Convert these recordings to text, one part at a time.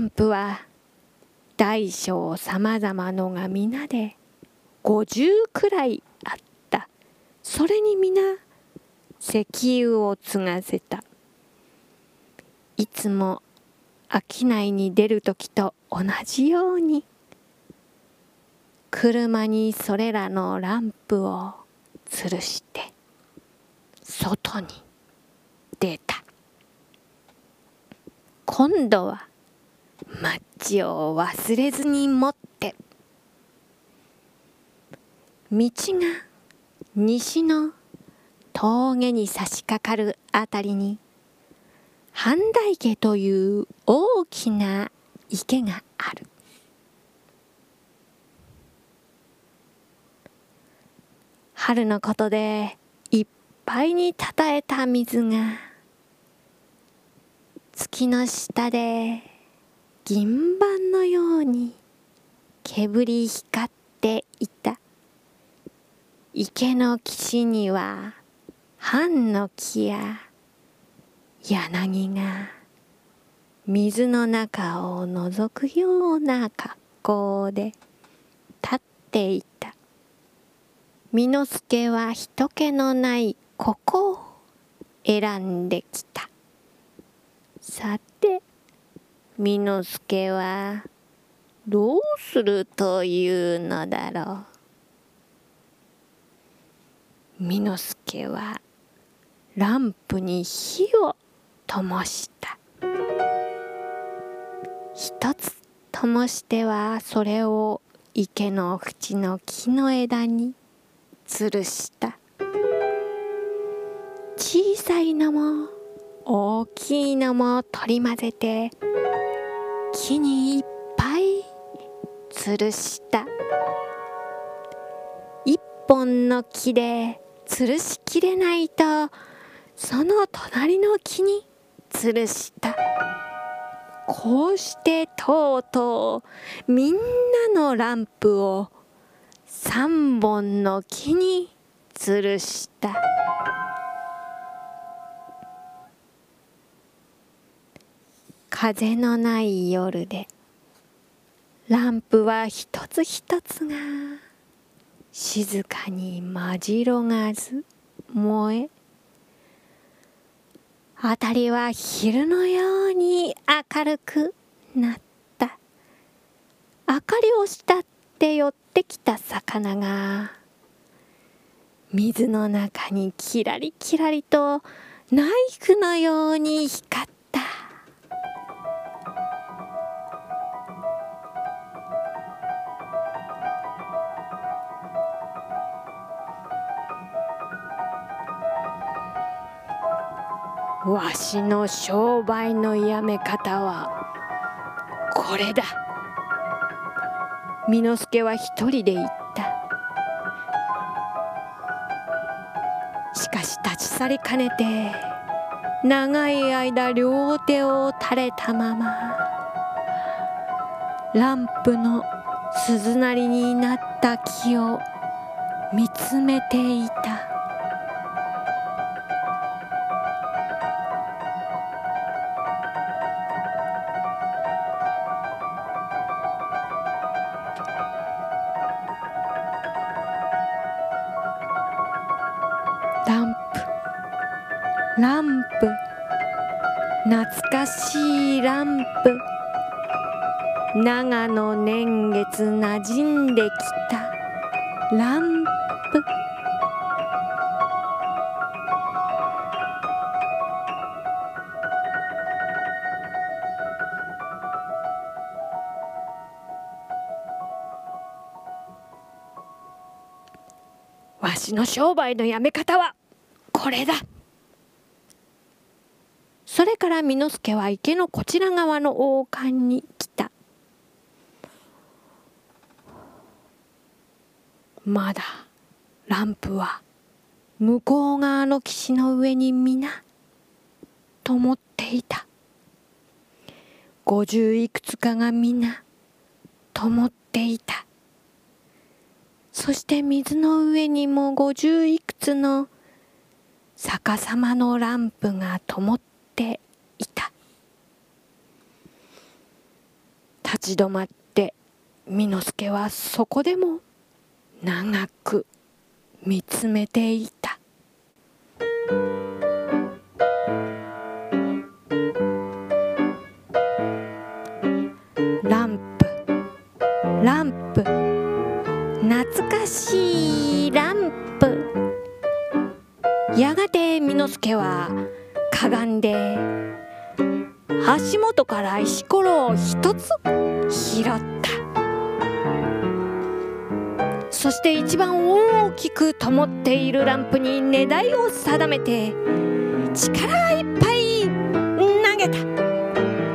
ランプは大小さまざまのが皆で50くらいあった。それに皆石油を継がせた。いつも商いに出る時と同じように車にそれらのランプを吊るして外に出た。今度はマッチを忘れずに持って。道が西の峠に差し掛かるあたりに半大家という大きな池がある。春のことでいっぱいにたたえた水が月の下で銀盤のように煙光っていた池の岸には藩の木や柳が水の中を覗くような格好で立っていた。巳之助は人気のないここを選んできた。さて巳之助はどうするというのだろう？巳之助はランプに火を灯した。一つ灯してはそれを池の縁の木の枝に吊るした。小さいのも大きいのも取り混ぜて木にいっぱい吊るした。一本の木で吊るしきれないとその隣の木に吊るした。こうしてとうとうみんなのランプを三本の木に吊るした。風のない夜でランプは一つ一つが静かにまじろがず燃え辺りは昼のように明るくなった。明かりをしたって寄ってきた魚が水の中にキラリキラリとナイフのように光ったわしの商売のやめ方はこれだ。巳之助は一人で言った。しかし立ち去りかねて長い間両手を垂れたままランプの鈴なりになった木を見つめていた。ランプ。ランプ。懐かしいランプ。長野年月なじんできた。ランプ。わしの商売のやめ方はこれだ。それから巳之助は池のこちら側の王冠に来た。まだランプは向こう側の岸の上に皆灯っていた。五十いくつかが皆灯っていた。そして水の上にも五十いくつの逆さまのランプが灯っていた。立ち止まって巳之助はそこでも長く見つめていた。足元から石ころを一つ拾った。そして一番大きく灯っているランプに値台を定めて力いっぱい投げた。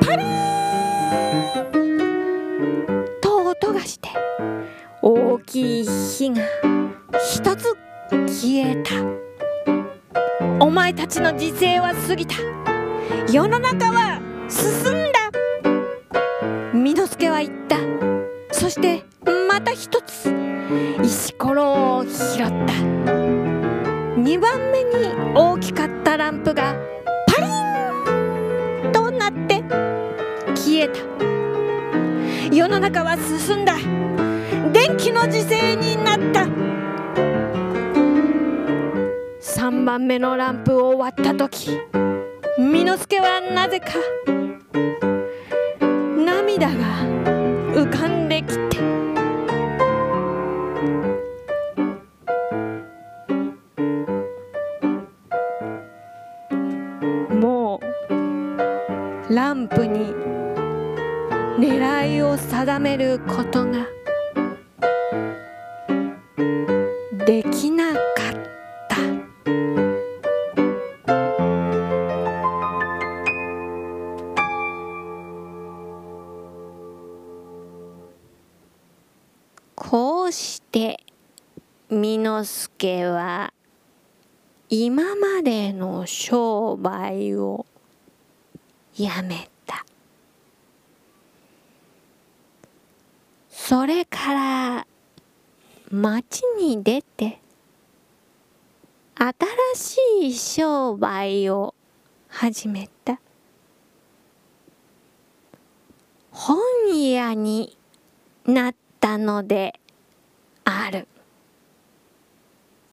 パリーンと音がして大きい火が一つ消えた。お前たちの時勢は過ぎた。世の中は進んだ。巳之助は言った。そしてまた一つ。石ころを拾った。2番目に大きかったランプがパリンとなって消えた。世の中は進んだ。電気の時勢になった。3番目のランプを割った時巳之助はなぜか涙が浮かんできて。もうランプに狙いを定めることができなか巳之助は今までの商売をやめた。それから町に出て新しい商売を始めた。本屋になったのである。